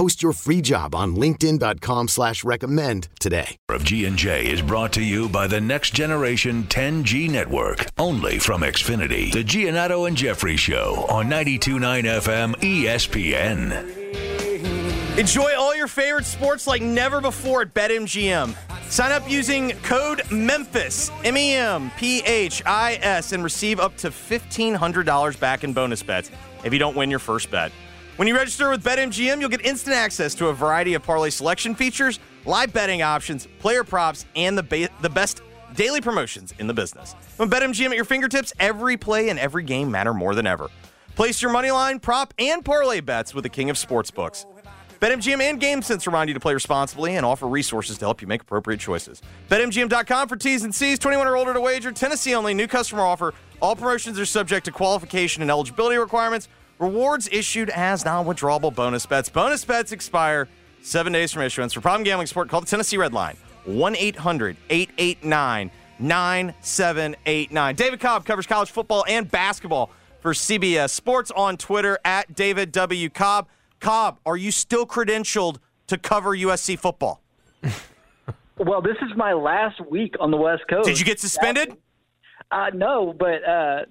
Post your free job on linkedin.com slash recommend today. Of G&J is brought to you by the next generation 10G network. Only from Xfinity. The Giannotto and Jeffrey Show on 92.9 FM ESPN. Enjoy all your favorite sports like never before at BetMGM. Sign up using code MEMPHIS, M E M P H I S, and receive up to $1,500 back in bonus bets if you don't win your first bet. When you register with BetMGM, you'll get instant access to a variety of parlay selection features, live betting options, player props, and the, ba- the best daily promotions in the business. When BetMGM at your fingertips, every play and every game matter more than ever. Place your money line, prop, and parlay bets with the king of sportsbooks. BetMGM and GameSense remind you to play responsibly and offer resources to help you make appropriate choices. BetMGM.com for T's and C's, 21 or older to wager, Tennessee only, new customer offer. All promotions are subject to qualification and eligibility requirements. Rewards issued as non withdrawable bonus bets. Bonus bets expire seven days from issuance. For problem gambling support, call the Tennessee Red Line 1 800 889 9789. David Cobb covers college football and basketball for CBS Sports on Twitter at David W. Cobb. Cobb, are you still credentialed to cover USC football? Well, this is my last week on the West Coast. Did you get suspended? Uh, no, but uh,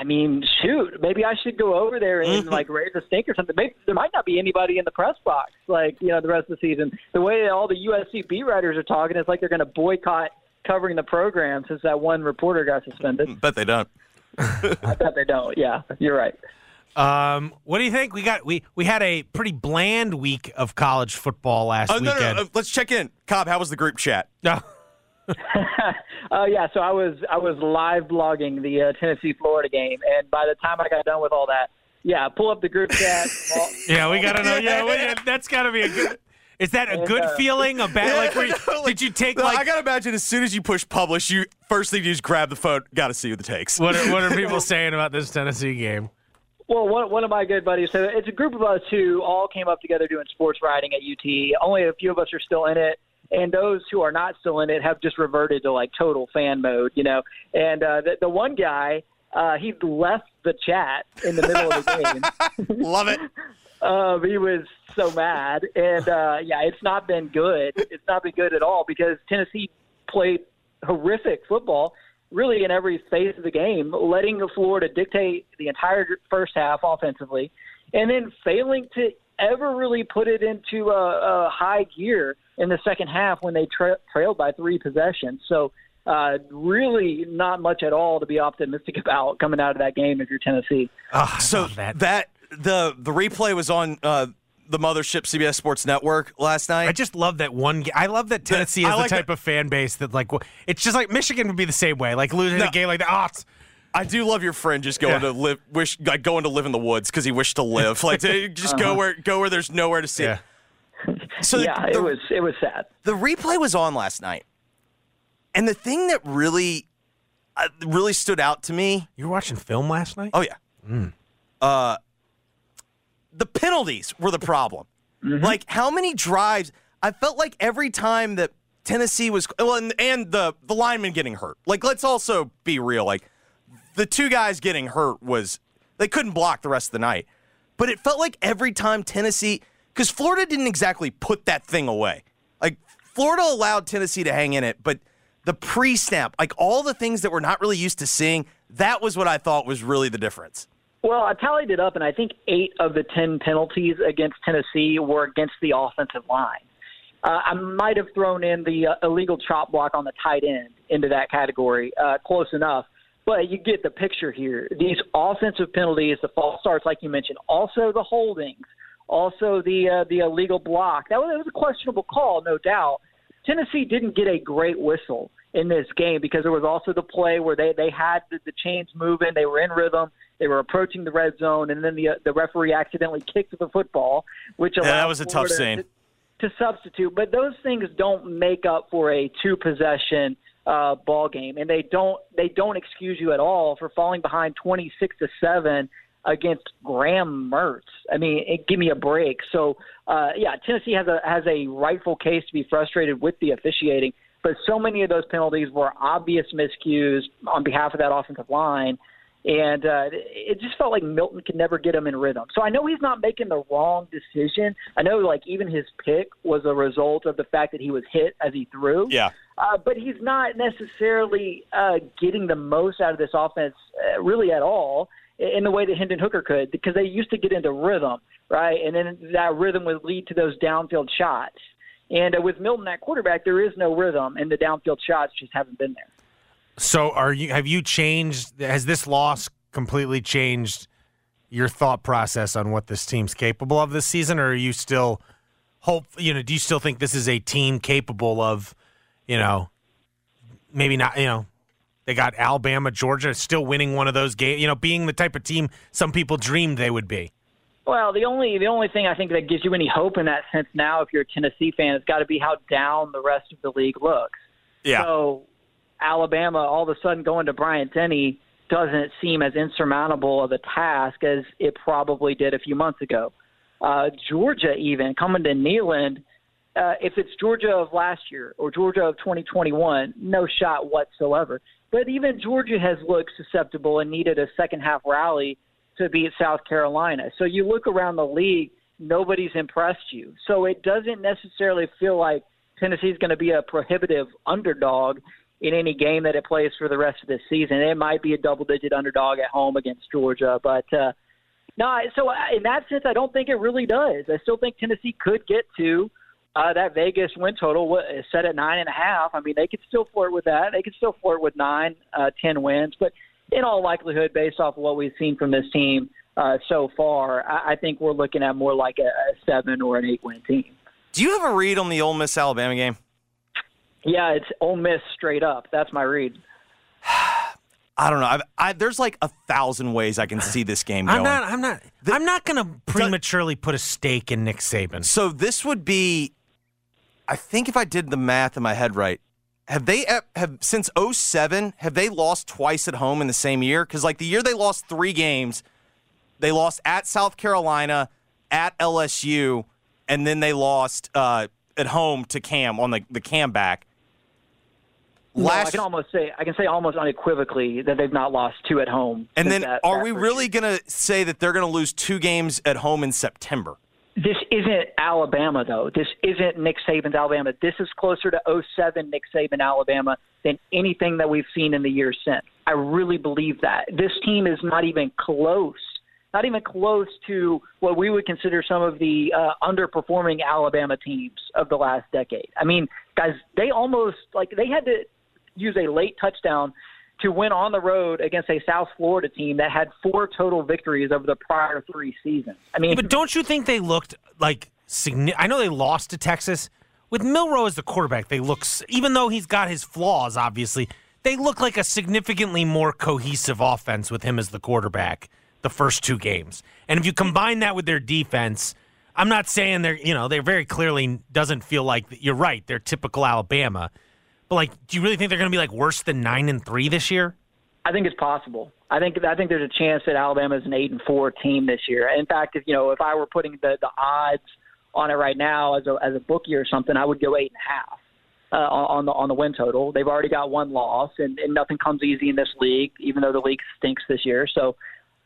I mean, shoot, maybe I should go over there and mm-hmm. like raise a stink or something. Maybe there might not be anybody in the press box, like you know, the rest of the season. The way all the USC beat writers are talking, it's like they're going to boycott covering the program since that one reporter got suspended. Mm, bet they don't. I bet they don't. Yeah, you're right. Um, what do you think? We got we we had a pretty bland week of college football last Oh, no, weekend. no, no, uh, Let's check in. Cobb, how was the group chat? No. Uh, yeah, so I was I was live blogging the uh, Tennessee Florida game, and by the time I got done with all that, yeah, pull up the group chat. all- Yeah, we gotta know. Yeah, we, that's gotta be a good. Is that a And, good uh, feeling? A bad like? Were you, No, like- did you take no, like? I gotta imagine as soon as you push publish, you first thing you just grab the phone. Got to see what the takes. what are what are people saying about this Tennessee game? Well, one, one of my good buddies. So it's a group of us who all came up together doing sports writing at UT. Only a few of us are still in it, and those who are not still in it have just reverted to like total fan mode, you know. And uh, the, the one guy, uh, he left the chat in the middle of the game. Love it. Um, he was so mad, and uh, yeah, it's not been good. It's not been good at all because Tennessee played horrific football, really in every phase of the game, letting Florida dictate the entire first half offensively, and then failing to ever really put it into a, a high gear in the second half when they tra- trailed by three possessions. So. Uh, really, not much at all to be optimistic about coming out of that game if you're Tennessee. Oh, So that. that. the the replay was on uh, the mothership CBS Sports Network last night. I just love that one. ga- I love that Tennessee I is like the type that- of fan base that like it's just like Michigan would be the same way. Like losing No. a game like that. Oh, it's- I do love your friend just going Yeah. to live, wish like going to live in the woods because he wished to live. Like to just go where go where there's nowhere to see. yeah. So yeah, the, it was it was sad. the replay was on last night, and the thing that really uh, really stood out to me You were watching film last night. Oh yeah. Uh, the penalties were the problem. Like how many drives? I felt like every time that Tennessee was well, and, and the the lineman getting hurt. Like let's also be real. Like the two guys getting hurt was they couldn't block the rest of the night. But it felt like every time Tennessee, because Florida didn't exactly put that thing away. Like Florida allowed Tennessee to hang in it, but the pre-snap, like all the things that we're not really used to seeing, that was what I thought was really the difference. Well, I tallied it up, and I think eight of the ten penalties against Tennessee were against the offensive line. Uh, I might have thrown in the uh, illegal chop block on the tight end into that category. Uh, close enough. But you get the picture here. These offensive penalties, the false starts, like you mentioned, also the holdings, also the uh, the illegal block. That was, that was a questionable call, no doubt. Tennessee didn't get a great whistle in this game because there was also the play where they they had the, the chains moving, they were in rhythm, they were approaching the red zone, and then the uh, the referee accidentally kicked the football, which Yeah, that was a tough scene. To, to substitute. But those things don't make up for a two possession uh, ball game, and they don't they don't excuse you at all for falling behind twenty six to seven against Graham Mertz. I mean, it, give me a break. So, uh, yeah, Tennessee has a has a rightful case to be frustrated with the officiating, but so many of those penalties were obvious miscues on behalf of that offensive line. And uh, it just felt like Milton could never get him in rhythm. So I know he's not making the wrong decision. I know, like even his pick was a result of the fact that he was hit as he threw. Yeah. Uh, but he's not necessarily uh, getting the most out of this offense, uh, really at all, in the way that Hendon Hooker could, because they used to get into rhythm, right? And then that rhythm would lead to those downfield shots. And uh, with Milton at quarterback, there is no rhythm, and the downfield shots just haven't been there. So are you have you changed has this loss completely changed your thought process on what this team's capable of this season or are you still hope you know do you still think this is a team capable of you know maybe not you know they got Alabama Georgia still winning one of those games you know being the type of team some people dreamed they would be Well, the only the only thing I think that gives you any hope in that sense now, if you're a Tennessee fan, has got to be how down the rest of the league looks. Yeah. So Alabama all of a sudden going to Bryant Denny doesn't seem as insurmountable of a task as it probably did a few months ago. Uh, Georgia even coming to Neyland, uh, if it's Georgia of last year or Georgia of 2021, no shot whatsoever. But even Georgia has looked susceptible and needed a second half rally to beat South Carolina. So you look around the league, nobody's impressed you. So it doesn't necessarily feel like Tennessee's going to be a prohibitive underdog in any game that it plays for the rest of this season. It might be a double digit underdog at home against Georgia, but uh, no. So in that sense, I don't think it really does. I still think Tennessee could get to uh, that Vegas win total set at nine and a half. I mean, they could still flirt with that. They could still flirt with nine, uh, ten wins, but in all likelihood, based off of what we've seen from this team uh, so far, I, think we're looking at more like a seven or an eight win team. Do you have a read on the Ole Miss Alabama game? Yeah, it's Ole Miss straight up. That's my read. I don't know. I've, I, there's like a thousand ways I can see this game going. I'm not I'm not I'm not going to prematurely put a stake in Nick Saban So this would be, I think if I did the math in my head right, have they have since 07, have they lost twice at home in the same year? Because like the year they lost three games, they lost at South Carolina, at LSU, and then they lost uh, at home to Cam on the the Cam back. No, I can almost say I can say almost unequivocally that they've not lost two at home. and then that- are that we really going to say that they're going to lose two games at home in September? This isn't Alabama, though. This isn't Nick Saban's Alabama. This is closer to 07 Nick Saban Alabama than anything that we've seen in the years since. I really believe that. This team is not even close, not even close to what we would consider some of the uh, underperforming Alabama teams of the last decade. I mean, guys, they almost, like, they had to use a late touchdown to win on the road against a South Florida team that had four total victories over the prior three seasons. I mean, But don't you think they looked like I know they lost to Texas with Milroe as the quarterback. They look even though he's got his flaws, obviously, they look like a significantly more cohesive offense with him as the quarterback the first two games. And if you combine that with their defense, I'm not saying they're you know they're very clearly doesn't feel like you're right. They're typical Alabama, but like, do you really think they're going to be like worse than nine and three this year? I think it's possible. I think I think there's a chance that Alabama is an eight and four team this year. In fact, if you know if I were putting the the odds on it right now as a as a bookie or something, I would go eight and a half uh, on the on the win total. They've already got one loss, and, and nothing comes easy in this league, even though the league stinks this year. So.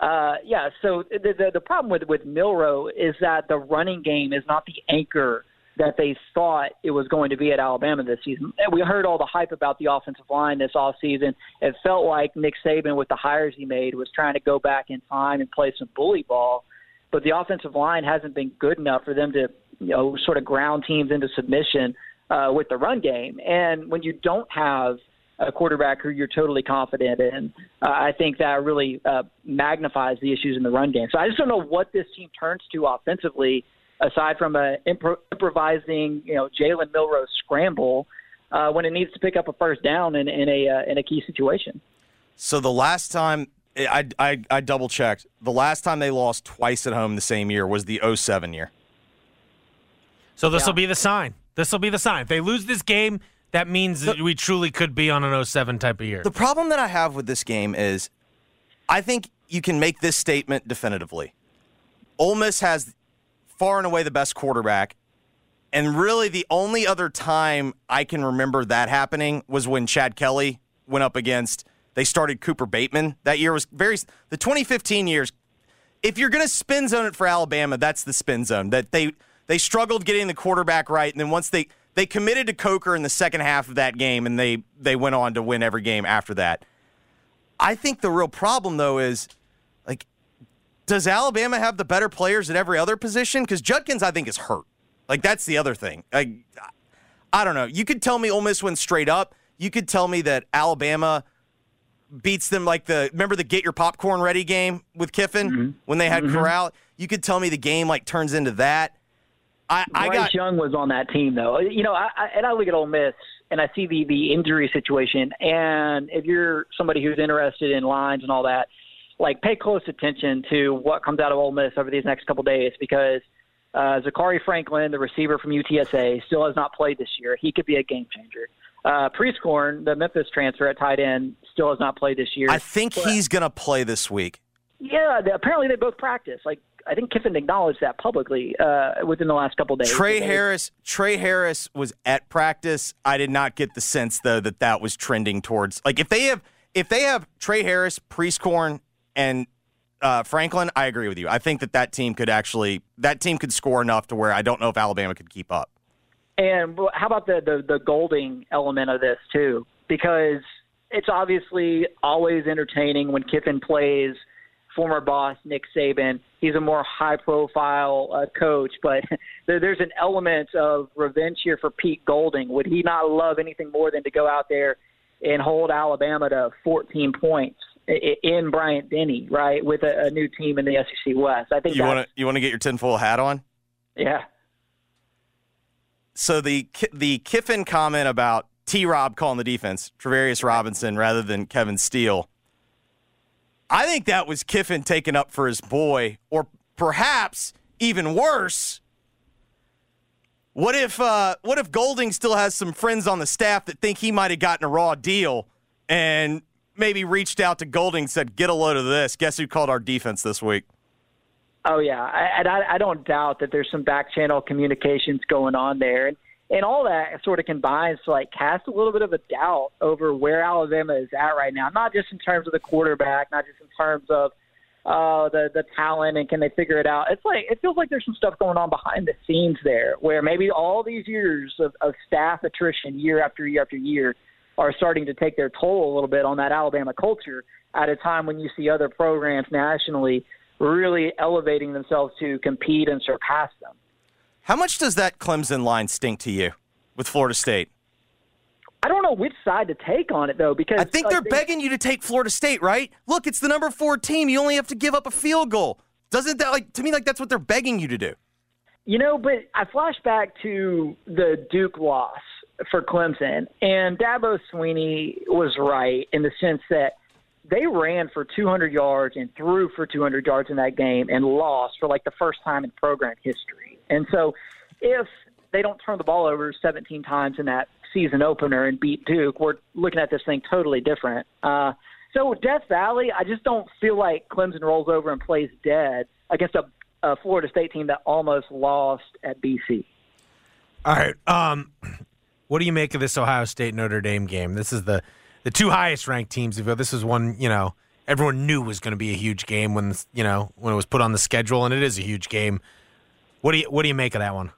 Uh, yeah, so the, the the problem with with Milroe is that the running game is not the anchor that they thought it was going to be at Alabama this season. We heard all the hype about the offensive line this offseason. It felt like Nick Saban, with the hires he made, was trying to go back in time and play some bully ball. but the offensive line hasn't been good enough for them to you know sort of ground teams into submission uh, with the run game. And when you don't have a quarterback who you're totally confident in, uh, I think that really uh, magnifies the issues in the run game. So I just don't know what this team turns to offensively, aside from a impro- improvising, you know, Jalen Milroe scramble uh, when it needs to pick up a first down in, in a uh, in a key situation. So the last time I, I, I double checked, the last time they lost twice at home the same year was the 07 year. So this will be the sign. This will be the sign. If they lose this game, that means that we truly could be on an 07 type of year. The problem that I have with this game is I think you can make this statement definitively. Ole Miss has far and away the best quarterback. And really, the only other time I can remember that happening was when Chad Kelly went up against, they started Cooper Bateman. That year was very, the 2015 years, if you're going to spin zone it for Alabama, that's the spin zone. That they, they struggled getting the quarterback right. And then once they, they committed to Coker in the second half of that game, and they they went on to win every game after that. I think the real problem though is does Alabama have the better players at every other position? Because Judkins, I think, is hurt. Like that's the other thing. Like, I don't know. You could tell me Ole Miss went straight up. You could tell me that Alabama beats them like the remember the get your popcorn ready game with Kiffin mm-hmm. when they had mm-hmm. Corral. You could tell me the game like turns into that. I, I Bryce got, Young was on that team though. You know, I, I, and I look at Ole Miss and I see the the injury situation. And if you're somebody who's interested in lines and all that, like pay close attention to what comes out of Ole Miss over these next couple days because uh, Zakhari Franklin, the receiver from UTSA, still has not played this year. He could be a game changer. Uh, Prieskorn, the Memphis transfer at tight end, still has not played this year. I think but, he's going to play this week. Yeah, apparently they both practice. Like I think Kiffin acknowledged that publicly uh, within the last couple days. Tre Harris, Tre Harris was at practice. I did not get the sense though that that was trending towards like if they have if they have Tre Harris, Prieskorn, and uh, Franklin, I agree with you. I think that that team could actually that team could score enough to where I don't know if Alabama could keep up. And how about the the, the Golding element of this too? Because it's obviously always entertaining when Kiffin plays former boss Nick Saban. He's a more high profile uh, coach, but there, there's an element of revenge here for Pete Golding. Would he not love anything more than to go out there and hold Alabama to 14 points in Bryant Denny, right, with a, a new team in the SEC West? I think you want to you want to get your tinfoil hat on. Yeah. So the the Kiffin comment about T. Rob calling the defense, Travaris Robinson rather than Kevin Steele I think that was Kiffin taking up for his boy, or perhaps even worse. What if uh, what if Golding still has some friends on the staff that think he might have gotten a raw deal and maybe reached out to Golding said, "Get a load of this." Guess who called our defense this week? Oh yeah, and I, I don't doubt that there's some back channel communications going on there. And and all that sort of combines to like cast a little bit of a doubt over where Alabama is at right now. Not just in terms of the quarterback, not just in terms of uh, the the talent and can they figure it out. It's like it feels like there's some stuff going on behind the scenes there, where maybe all these years of, of staff attrition, year after year after year, are starting to take their toll a little bit on that Alabama culture. At a time when you see other programs nationally really elevating themselves to compete and surpass them. How much does that Clemson line stink to you with Florida State? I don't know which side to take on it though, because I think they're they, begging you to take Florida State, right? Look, it's the number four team. You only have to give up a field goal. Doesn't that like to me like that's what they're begging you to do? You know, but I flash back to the Duke loss for Clemson, and Dabo Swinney was right in the sense that they ran for 200 yards and threw for 200 yards in that game and lost for like the first time in program history. And so if they don't turn the ball over 17 times in that season opener and beat Duke, we're looking at this thing totally different. Uh, so Death Valley, I just don't feel like Clemson rolls over and plays dead against a, a Florida State team that almost lost at BC. All right. Um, what do you make of this Ohio State Notre Dame game? This is the the two highest ranked teams. This is one you know everyone knew was going to be a huge game when you know when it was put on the schedule, and it is a huge game. What do you what do you make of that one?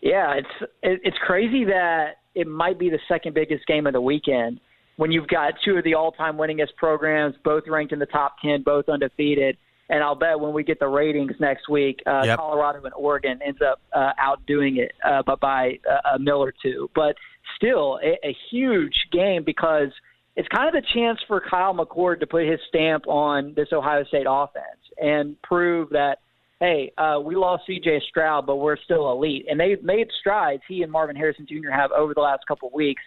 Yeah, it's it's crazy that it might be the second biggest game of the weekend when you've got two of the all-time winningest programs, both ranked in the top ten, both undefeated, And I'll bet when we get the ratings next week, uh, Yep. Colorado and Oregon ends up uh, outdoing it uh, but by uh, a mill or two. But still, a, a huge game because it's kind of the chance for Kyle McCord to put his stamp on this Ohio State offense and prove that, hey, uh, we lost C.J. Stroud, but we're still elite. And they've made strides, he and Marvin Harrison Jr. have over the last couple of weeks.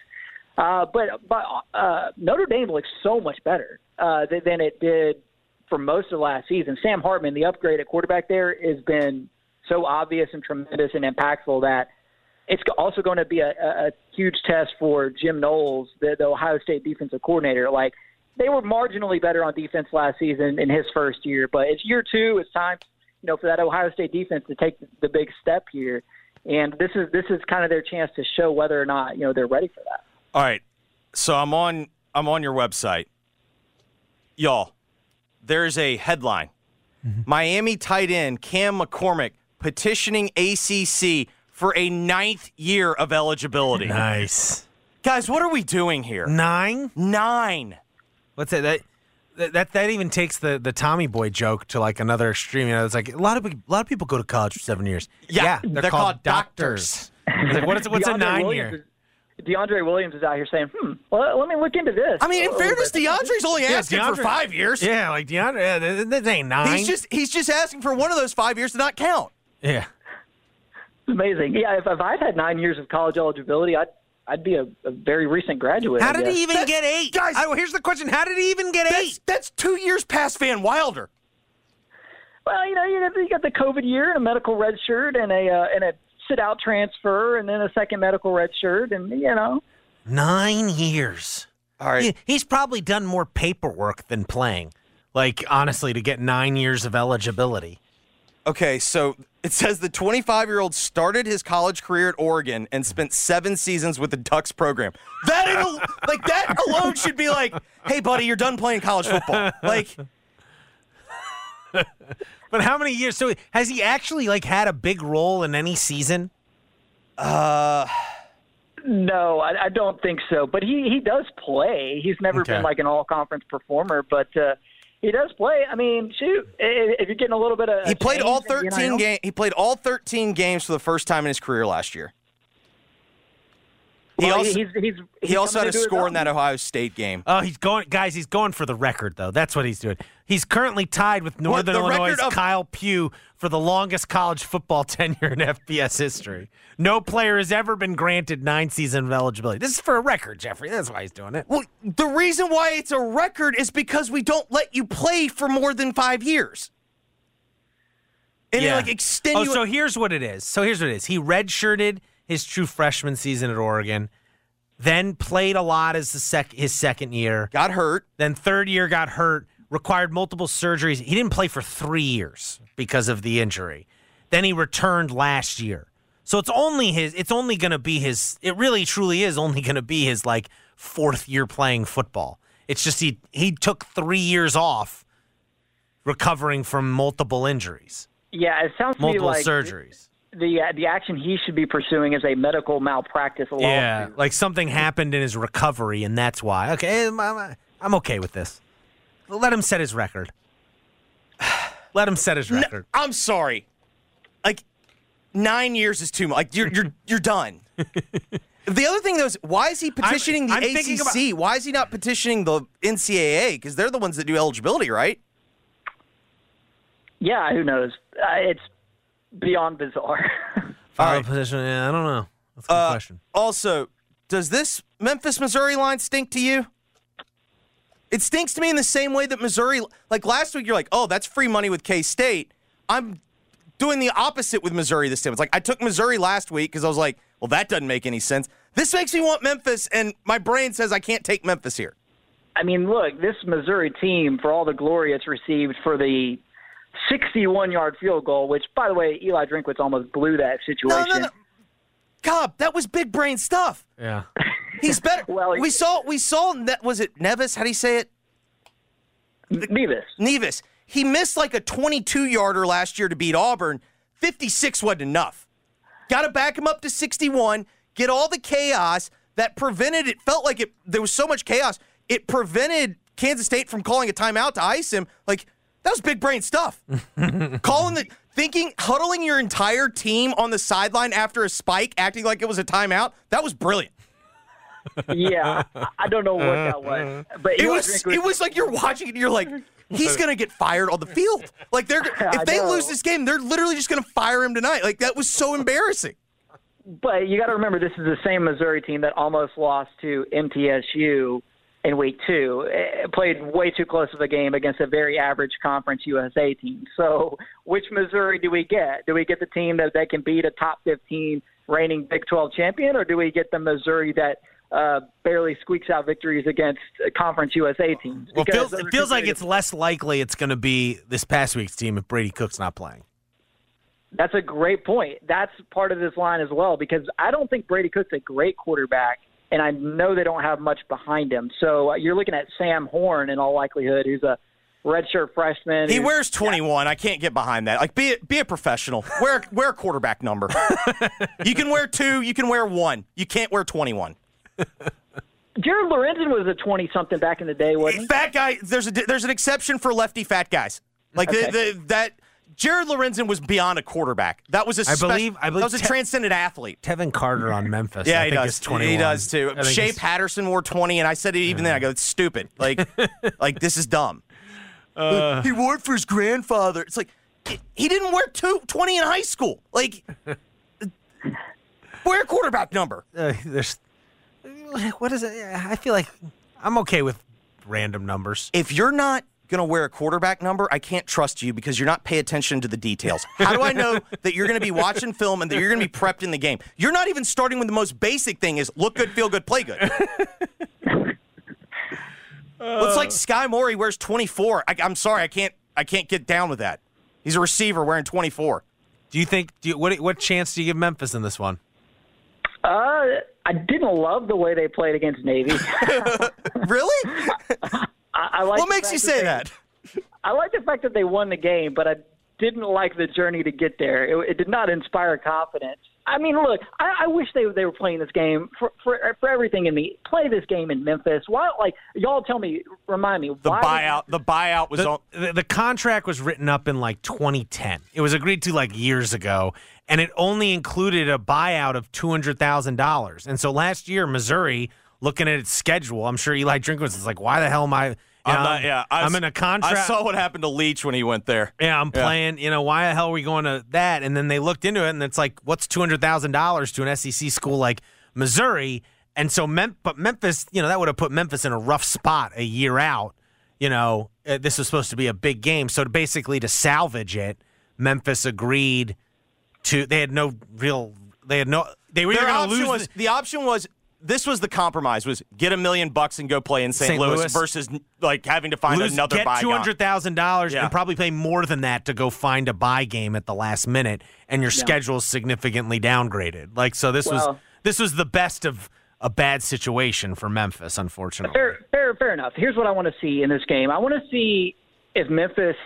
Uh, but but uh, Notre Dame looks so much better uh, than, than it did for most of last season. Sam Hartman, the upgrade at quarterback there, has been so obvious and tremendous and impactful that it's also going to be a, a huge test for Jim Knowles, the, the Ohio State defensive coordinator. Like they were marginally better on defense last season in his first year, but it's year two. It's time, you know, for that Ohio State defense to take the big step here. And this is this is kind of their chance to show whether or not you know they're ready for that. All right. So I'm on I'm on your website. Y'all, there's a headline. Miami tight end Cam McCormick petitioning ACC for a ninth year of eligibility. Nice. Guys, what are we doing here? Nine? Nine. What's that? That that that, that even takes the, the Tommy Boy joke to like another extreme. You know, it's like a lot of a lot of people go to college for seven years. Yeah, they're, they're called, called doctors. It's like, what is what's a nine Williams year? Is, DeAndre Williams is out here saying, "Hmm, well, let me look into this." I mean, in fairness, bit. DeAndre's only Yeah, asking for five years. Yeah, like DeAndre. Yeah, that, that ain't nine. He's just he's just asking for one of those five years to not count. yeah. It's amazing. Yeah, if, if I'd had nine years of college eligibility, I'd I'd be a, a very recent graduate. How did he even That- get eight? guys- I, here's the question: How did he even get That's, eight? that's two years past Van Wilder. Well, you know, you got, you got the COVID year and a medical red shirt and a uh, and a sit out transfer and then a second medical red shirt and you know. Nine years. All right. He- he's probably done more paperwork than playing. Like honestly, to get nine years of eligibility. Okay, so it says the 25 year old started his college career at Oregon and spent seven seasons with the Ducks program. That in like that alone should be like, hey, buddy, you're done playing college football. Like, But how many years? So has he actually like had a big role in any season? uh, No, I, I don't think so. But he he does play. He's never Okay. been like an all conference performer, but uh, he does play. I mean, shoot, if you're getting a little bit of he played all 13 NIL games. He played all 13 games for the first time in his career last year. He Well, also he's, he's, he also had a score in that Ohio State game. Oh, he's going, guys. He's going for the record, though. That's what he's doing. He's currently tied with Northern the Illinois' of- Kyle Pugh for the longest college football tenure in FBS history. No player has ever been granted nine season of eligibility. This is for a record, Jeffrey. That's why he's doing it. Well, the reason why it's a record is because we don't let you play for more than five years. And they like extend Oh, so here's what it is. So here's what it is. He redshirted his true freshman season at Oregon, then played a lot as the sec- his second year. got hurt. Then third year got hurt, required multiple surgeries. He didn't play for three years because of the injury. Then he returned last year. So it's only his. It's only going to be his. It really, truly is only going to be his like fourth year playing football. It's just he he took three years off, recovering from multiple injuries, Yeah, it sounds to me multiple like surgeries. The uh, the action he should be pursuing is a medical malpractice lawsuit. Yeah, like something happened in his recovery, and that's why. Okay, I'm, I'm, I'm okay with this. Let him set his record. Let him set his No, record. I'm sorry. Like nine years is too much. Like you're you're you're done. the other thing though is why is he petitioning the I'm thinking ACC? why is he not petitioning the NCAA? Because they're the ones that do eligibility, right? Yeah, who knows? Uh, it's beyond bizarre. Final right. position. Yeah, I don't know. That's a good Uh, question. Also, does this Memphis Missouri line stink to you? It stinks to me in the same way that Missouri, like last week, you're like, oh, that's free money with K State. I'm doing the opposite with Missouri this time. It's like I took Missouri last week because I was like, well, that doesn't make any sense. This makes me want Memphis, and my brain says I can't take Memphis here. I mean, look, this Missouri team, for all the glory it's received for the 61 yard field goal, which, by the way, Eli Drinkwitz almost blew that No, situation. no, no. Cobb, that was big brain stuff. Yeah. He's better. Well, we saw, we saw, Ne- was it Nevis? How do you say it? Nevis. Nevis. He missed like a 22 yarder last year to beat Auburn. 56 wasn't enough. Got to back him up to 61, get all the chaos that prevented it. Felt like it, there was so much chaos. It prevented Kansas State from calling a timeout to ice him. Like, That was big brain stuff. Calling the thinking, huddling your entire team on the sideline after a spike, acting like it was a timeout. That was brilliant. yeah, I- I don't know what that was, but It Eli was it was like you're watching and you're like, he's gonna get fired on the field. Like they're I if they know. lose this game, they're literally just gonna fire him tonight. Like that was so embarrassing. But you got to remember, this is the same Missouri team that almost lost to MTSU in week two. It played way too close of a game against a very average Conference USA team. So, which Missouri do we get? Do we get the team that, that can beat a top 15 reigning Big 12 champion, or do we get the Missouri that uh, barely squeaks out victories against Conference USA teams? Well, it feels, it feels like it's less likely it's going to be this past week's team if Brady Cook's not playing. That's a great point. That's part of this line as well because I don't think Brady Cook's a great quarterback, and I know they don't have much behind him. So uh, you're looking at Sam Horn in all likelihood, who's a redshirt freshman. He wears 21. I can't get behind that. Like, be be a professional. Wear wear a quarterback number. you can wear two. You can wear one. You can't wear 21. Jared Lorenzen was a 20 something back in the day, wasn't he? Fat guy. There's a there's an exception for lefty fat guys. Like Okay. the, the, that. Jared Lorenzen was beyond a quarterback. That was a I believe- I believe that was a Te- transcendent athlete. Tevin Carter on Memphis. Yeah, I he think does. is 21. He does too. Shea he's- Patterson wore 20, and I said it even then. I go, it's stupid. Like, like this is dumb. Uh. he wore it for his grandfather. It's like he- he didn't wear two, 20 in high school. Like, wear a quarterback number. uh, there's what is it? I feel like I'm okay with random numbers. If you're not gonna wear a quarterback number, I can't trust you because you're not paying attention to the details. How do I know that you're gonna be watching film and that you're gonna be prepped in the game? You're not even starting with the most basic thing: is look good, feel good, play good. Well, it's like Skyy Moore. He wears 24. I, I'm sorry, I can't. I can't get down with that. He's a receiver wearing 24. Do you think? Do you, what what chance do you give Memphis in this one? Uh, I didn't love the way they played against Navy. Really? I, I like what makes you fact say they- that? I like the fact that they won the game, but I didn't like the journey to get there. It, it did not inspire confidence. I mean, look, I, I wish they they were playing this game for, for for everything in me. Play this game in Memphis. Why, like y'all tell me, remind me The why buyout. The buyout was The, on. the, the contract was written up in like 2010. It was agreed to like years ago, and it only included a buyout of two hundred thousand dollars. And so last year, Missouri, looking at its schedule, I'm sure Eli Drinkwitz is like, "Why the hell am I?" I'm know, not, yeah, I I'm in a contract. I saw what happened to Leach when he went there. Yeah, I'm Yeah. playing. You know, why the hell are we going to that? And then they looked into it, and it's like, what's two hundred thousand dollars to an SEC school like Missouri? And so, Mem- but Memphis, you know, that would have put Memphis in a rough spot a year out. You know, uh, this was supposed to be a big game, so to basically to salvage it, Memphis agreed to. They had no real. They had no. They were going to lose. was the option was this was the compromise was get a million bucks and go play in St. St. Louis, Louis. versus like having to find lose, another get buy. two hundred thousand dollars Yeah. and probably pay more than that to go find a buy game at the last minute, and your schedule's significantly downgraded. Like so, this was this was the best of a bad situation for Memphis, unfortunately. Fair, fair, fair enough. Here's what I want to see in this game. I want to see if Memphis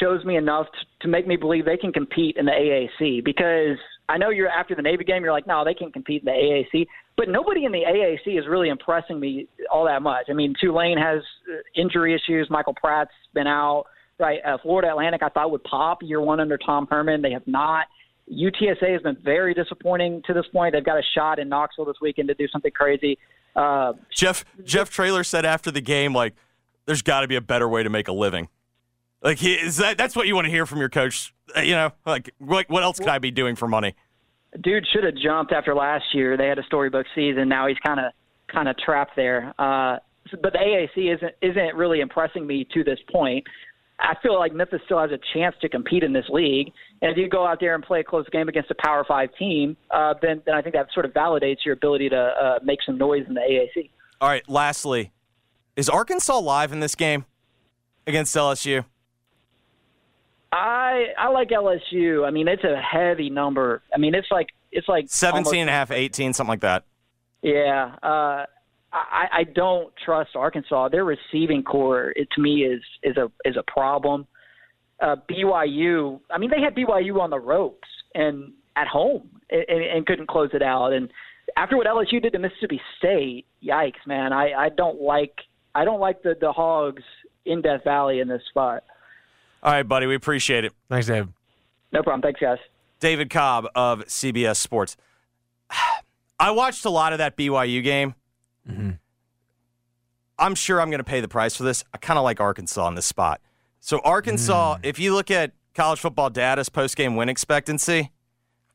shows me enough t- to make me believe they can compete in the AAC. Because I know you're after the Navy game, you're like, no, they can't compete in the AAC. But nobody in the AAC is really impressing me all that much. I mean, Tulane has uh, injury issues. Michael Pratt's been out. Right, uh, Florida Atlantic, I thought would pop year one under Tom Herman. They have not. UTSA has been very disappointing to this point. They've got a shot in Knoxville this weekend to do something crazy. Uh, Jeff Jeff Traylor said after the game, like, there's got to be a better way to make a living. Like, is that that's what you want to hear from your coach? Uh, You know, like, what, what else could I be doing for money? Dude should have jumped after last year. They had a storybook season. Now he's kind of kind of trapped there. Uh, but the AAC isn't isn't really impressing me to this point. I feel like Memphis still has a chance to compete in this league. And if you go out there and play a close game against a Power Five team, uh, then then I think that sort of validates your ability to uh, make some noise in the AAC. All right, lastly, is Arkansas live in this game against LSU? I I like LSU. I mean, it's a heavy number. I mean, it's like it's like 17 almost- and a half, 18, something like that. Yeah, uh, I, I don't trust Arkansas. Their receiving corps, it, to me, is is a is a problem. Uh, BYU, I mean, they had BYU on the ropes and at home and, and, and couldn't close it out. And after what LSU did to Mississippi State, yikes, man! I, I don't like I don't like the the Hogs in Death Valley in this spot. All right, buddy. We appreciate it. Thanks, Dave. No problem. Thanks, guys. David Cobb of CBS Sports. I watched a lot of that BYU game. Mm-hmm. I'm sure I'm going to pay the price for this. I kind of like Arkansas in this spot. So, Arkansas, mm. if you look at college football data's post game win expectancy,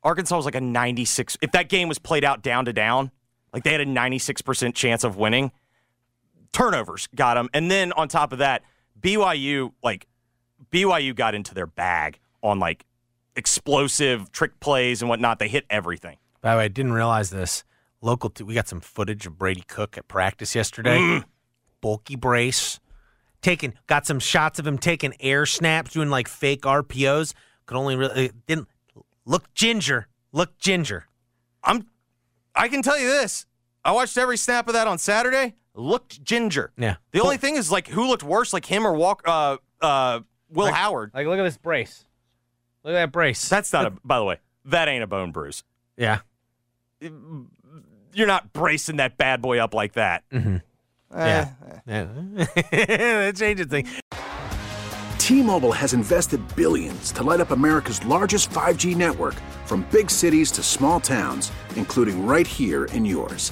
Arkansas was like a 96. If that game was played out down to down, like they had a 96% chance of winning. Turnovers got them. And then on top of that, BYU, like, BYU got into their bag on like explosive trick plays and whatnot. They hit everything. By the way, I didn't realize this. Local, t- we got some footage of Brady Cook at practice yesterday. Bulky brace, taking got some shots of him taking air snaps, doing like fake RPOs. Could only really didn't look ginger. Look ginger. I'm I can tell you this. I watched every snap of that on Saturday. Looked ginger. Yeah. The only thing is like who looked worse, like him or Walk uh uh Will Howard. Like, look at this brace. Look at that brace. That's not a by the way, that ain't a bone bruise. yeah. You're not bracing that bad boy up like that. Mm-hmm. Eh. Yeah. yeah. that changes things. T-Mobile has invested billions to light up America's largest 5G network from big cities to small towns, including right here in yours.